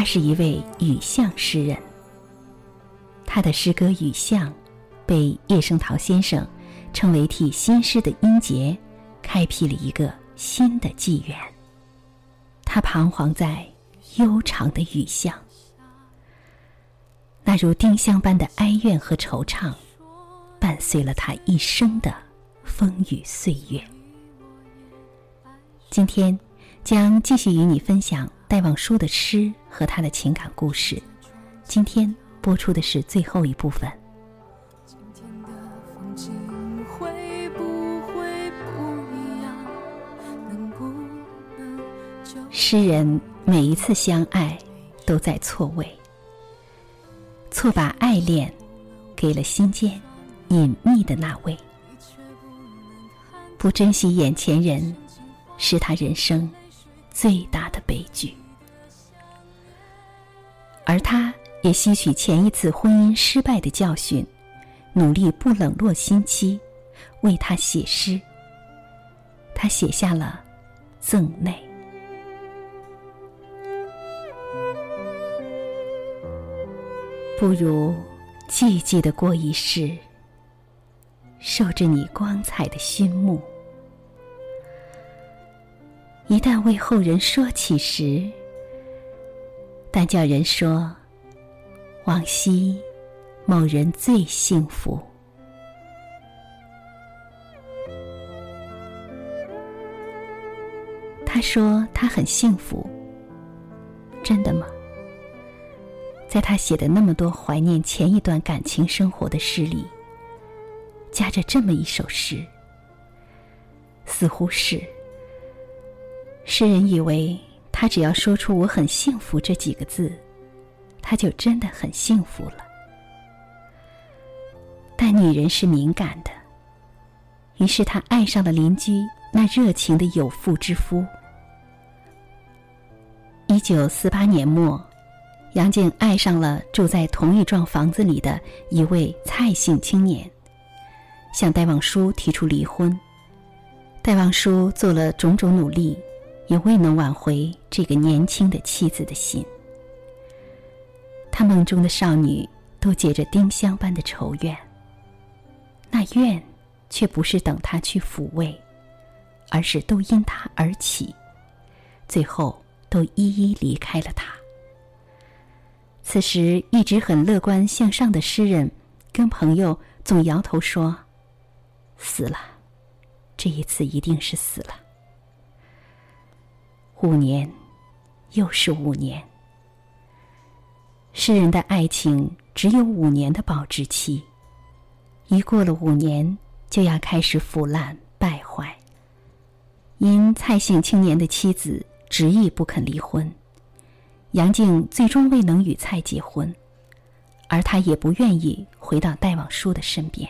他是一位雨巷诗人。他的诗歌《雨巷》被叶圣陶先生称为替新诗的音节开辟了一个新的纪元。他彷徨在悠长的雨巷，那如丁香般的哀怨和惆怅，伴随了他一生的风雨岁月。今天将继续与你分享戴望舒的诗和他的情感故事。今天播出的是最后一部分。诗人每一次相爱，都在错位，错把爱恋给了心间隐秘的那位，不珍惜眼前人，是他人生最大的悲剧。而他也吸取前一次婚姻失败的教训，努力不冷落心妻，为他写诗。他写下了《赠内》。不如寂寂的过一世，受着你光彩的熏目。一旦为后人说起时，但叫人说，往昔某人最幸福。他说他很幸福，真的吗？在他写的那么多怀念前一段感情生活的诗里，夹着这么一首诗，似乎是诗人以为他只要说出“我很幸福”这几个字，他就真的很幸福了。但女人是敏感的，于是她爱上了邻居那热情的有妇之夫。一九四八年末。杨静爱上了住在同一幢房子里的一位蔡姓青年，向戴望舒提出离婚。戴望舒做了种种努力，也未能挽回这个年轻的妻子的心。他梦中的少女都结着丁香般的愁怨，那怨却不是等他去抚慰，而是都因他而起，最后都一一离开了他。此时，一直很乐观向上的诗人，跟朋友总摇头说：“死了，这一次一定是死了。”五年，又是五年。诗人的爱情只有五年的保质期，一过了五年，就要开始腐烂败坏。因蔡姓青年的妻子执意不肯离婚。杨静最终未能与蔡结婚，而他也不愿意回到戴望舒的身边。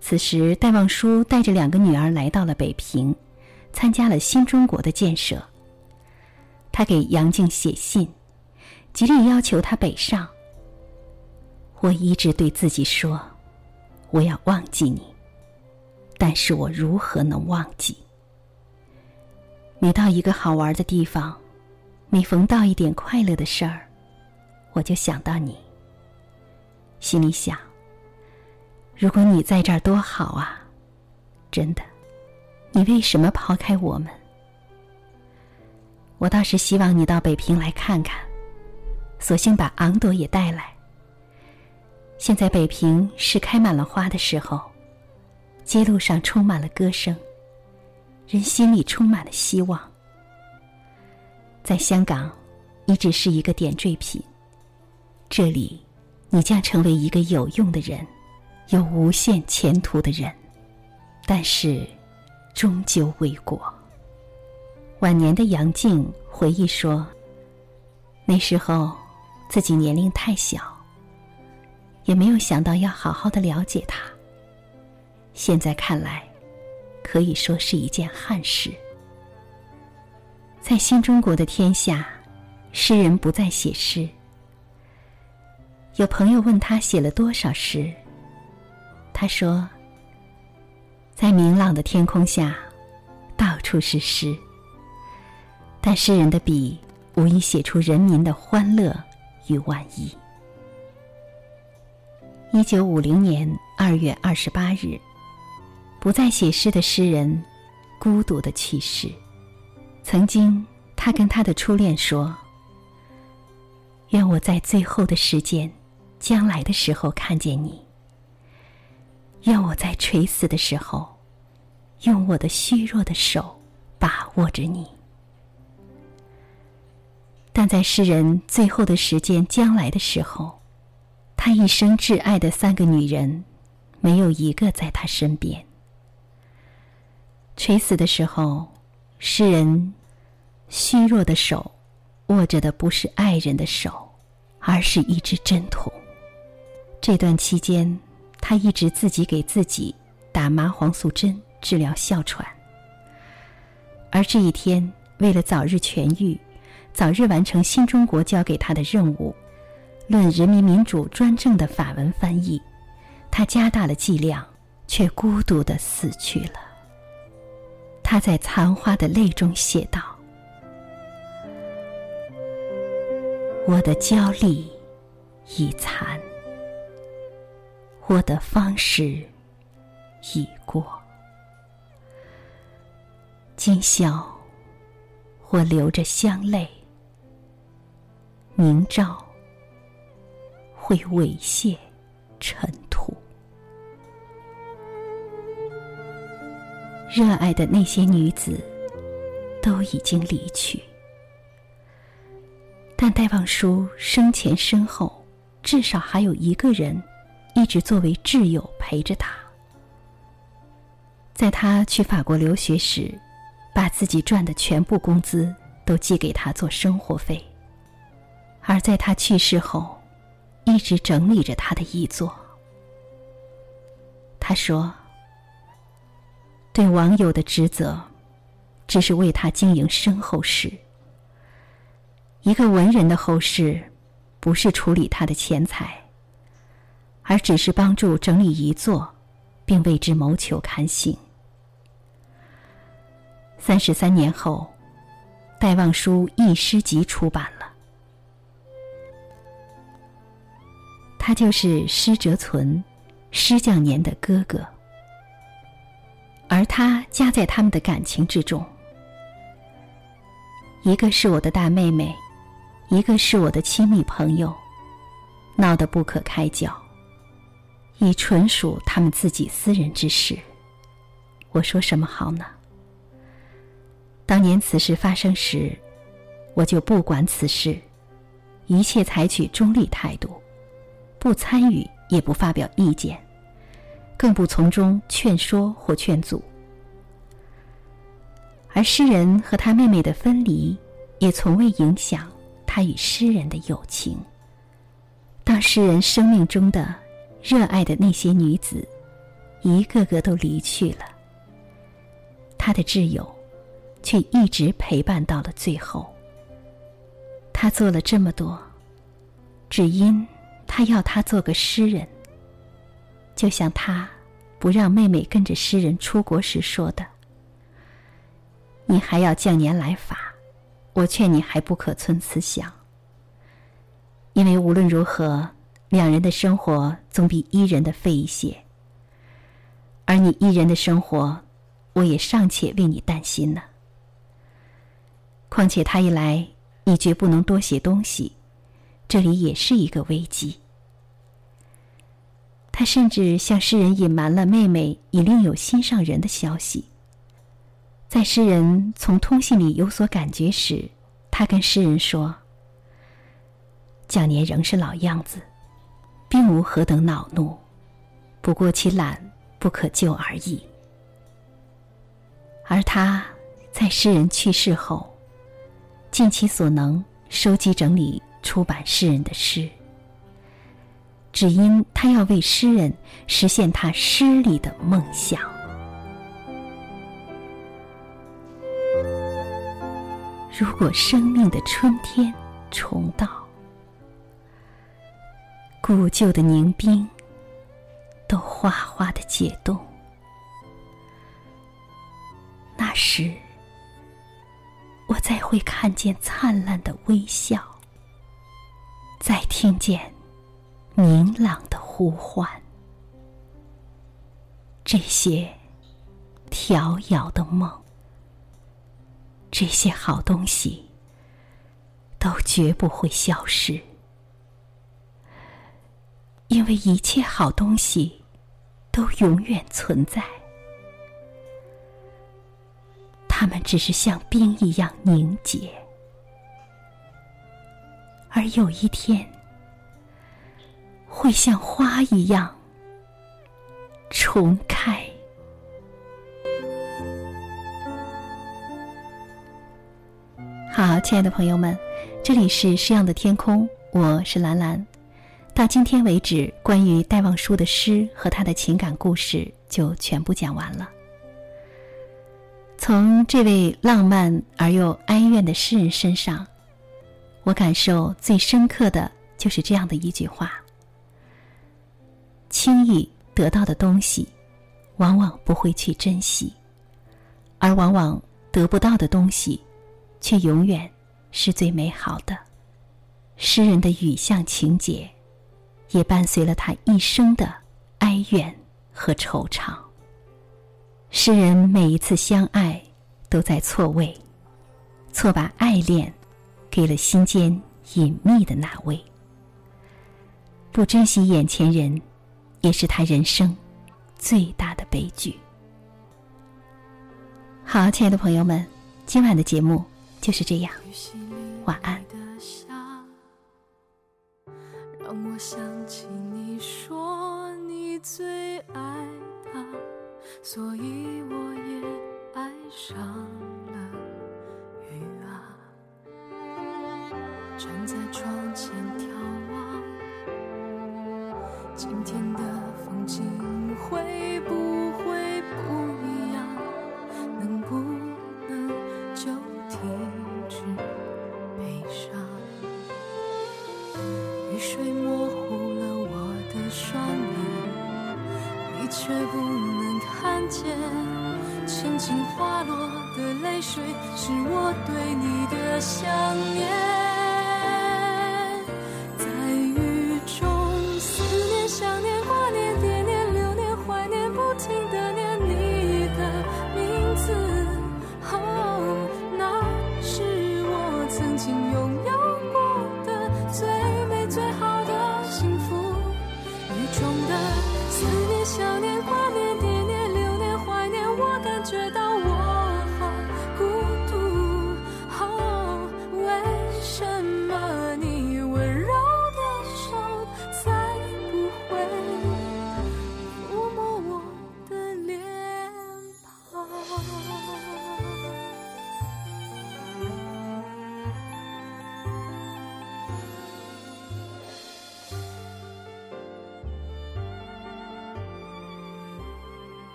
此时，戴望舒带着两个女儿来到了北平，参加了新中国的建设。他给杨静写信，极力要求她北上。我一直对自己说，我要忘记你，但是我如何能忘记？每到一个好玩的地方。每逢到一点快乐的事儿，我就想到你。心里想：如果你在这儿多好啊！真的，你为什么抛开我们？我倒是希望你到北平来看看，索性把昂朵也带来。现在北平是开满了花的时候，街路上充满了歌声，人心里充满了希望。在香港，你只是一个点缀品。这里，你将成为一个有用的人，有无限前途的人。但是，终究未果。晚年的杨静回忆说：“那时候，自己年龄太小，也没有想到要好好的了解他。现在看来，可以说是一件憾事。”在新中国的天下，诗人不再写诗。有朋友问他写了多少诗，他说：“在明朗的天空下，到处是诗。但诗人的笔无疑写出人民的欢乐与万一。一九五零年二月二十八日，不再写诗的诗人孤独的去世。曾经，他跟他的初恋说：“愿我在最后的时间，将来的时候看见你。愿我在垂死的时候，用我的虚弱的手把握着你。”但在诗人最后的时间将来的时候。他一生挚爱的三个女人，没有一个在他身边。垂死的时候，诗人虚弱的手握着的不是爱人的手，而是一支针筒。这段期间，他一直自己给自己打麻黄素针治疗哮喘。而这一天，为了早日痊愈，早日完成新中国交给他的任务。论人民民主专政的法文翻译，他加大了剂量，却孤独的死去了。他在残花的泪中写道：“我的焦虑已残，我的方式已过。今宵，我流着香泪，明照。”会猥亵尘土。热爱的那些女子都已经离去，但戴望舒生前身后，至少还有一个人一直作为挚友陪着他。在他去法国留学时，把自己赚的全部工资都寄给他做生活费；而在他去世后，一直整理着他的遗作。他说：“对网友的职责，只是为他经营身后事。一个文人的后事，不是处理他的钱财，而只是帮助整理遗作，并为之谋求刊行。”三十三年后，戴望舒一诗集出版了。他就是施哲存，施匠年的哥哥，而他夹在他们的感情之中。一个是我的大妹妹，一个是我的亲密朋友，闹得不可开交，已纯属他们自己私人之事。我说什么好呢？当年此事发生时，我就不管此事，一切采取中立态度。不参与，也不发表意见，更不从中劝说或劝阻。而诗人和他妹妹的分离，也从未影响他与诗人的友情。当诗人生命中的热爱的那些女子，一个个都离去了，他的挚友，却一直陪伴到了最后。他做了这么多，只因。他要他做个诗人，就像他不让妹妹跟着诗人出国时说的：“你还要降年来法，我劝你还不可存此想。因为无论如何，两人的生活总比一人的费一些。而你一人的生活，我也尚且为你担心呢。况且他一来，你绝不能多写东西。”这里也是一个危机。他甚至向诗人隐瞒了妹妹已另有心上人的消息。在诗人从通信里有所感觉时，他跟诗人说：“蒋年仍是老样子，并无何等恼怒，不过其懒不可救而已。”而他在诗人去世后，尽其所能收集整理。出版诗人的诗，只因他要为诗人实现他诗里的梦想。如果生命的春天重到，古旧的凝冰都哗哗的解冻，那时我再会看见灿烂的微笑，再听见明朗的呼唤。这些调遥的梦，这些好东西，都绝不会消失，因为一切好东西都永远存在。它们只是像冰一样凝结，而有一天会像花一样重开。好，亲爱的朋友们，这里是诗样的天空，我是兰兰。到今天为止，关于戴望舒的诗和他的情感故事就全部讲完了。从这位浪漫而又哀怨的诗人身上，我感受最深刻的就是这样的一句话：轻易得到的东西，往往不会去珍惜；而往往得不到的东西，却永远是最美好的。诗人的雨巷情节，也伴随了他一生的哀怨和惆怅。诗人每一次相爱，都在错位，错把爱恋给了心间隐秘的那位。不珍惜眼前人，也是他人生最大的悲剧。好，亲爱的朋友们，今晚的节目就是这样，晚安。让我想起你说你最爱他。所以我也爱上了雨啊，站在窗前眺望，今天的风景会不轻轻滑落的泪水，是我对你的想念。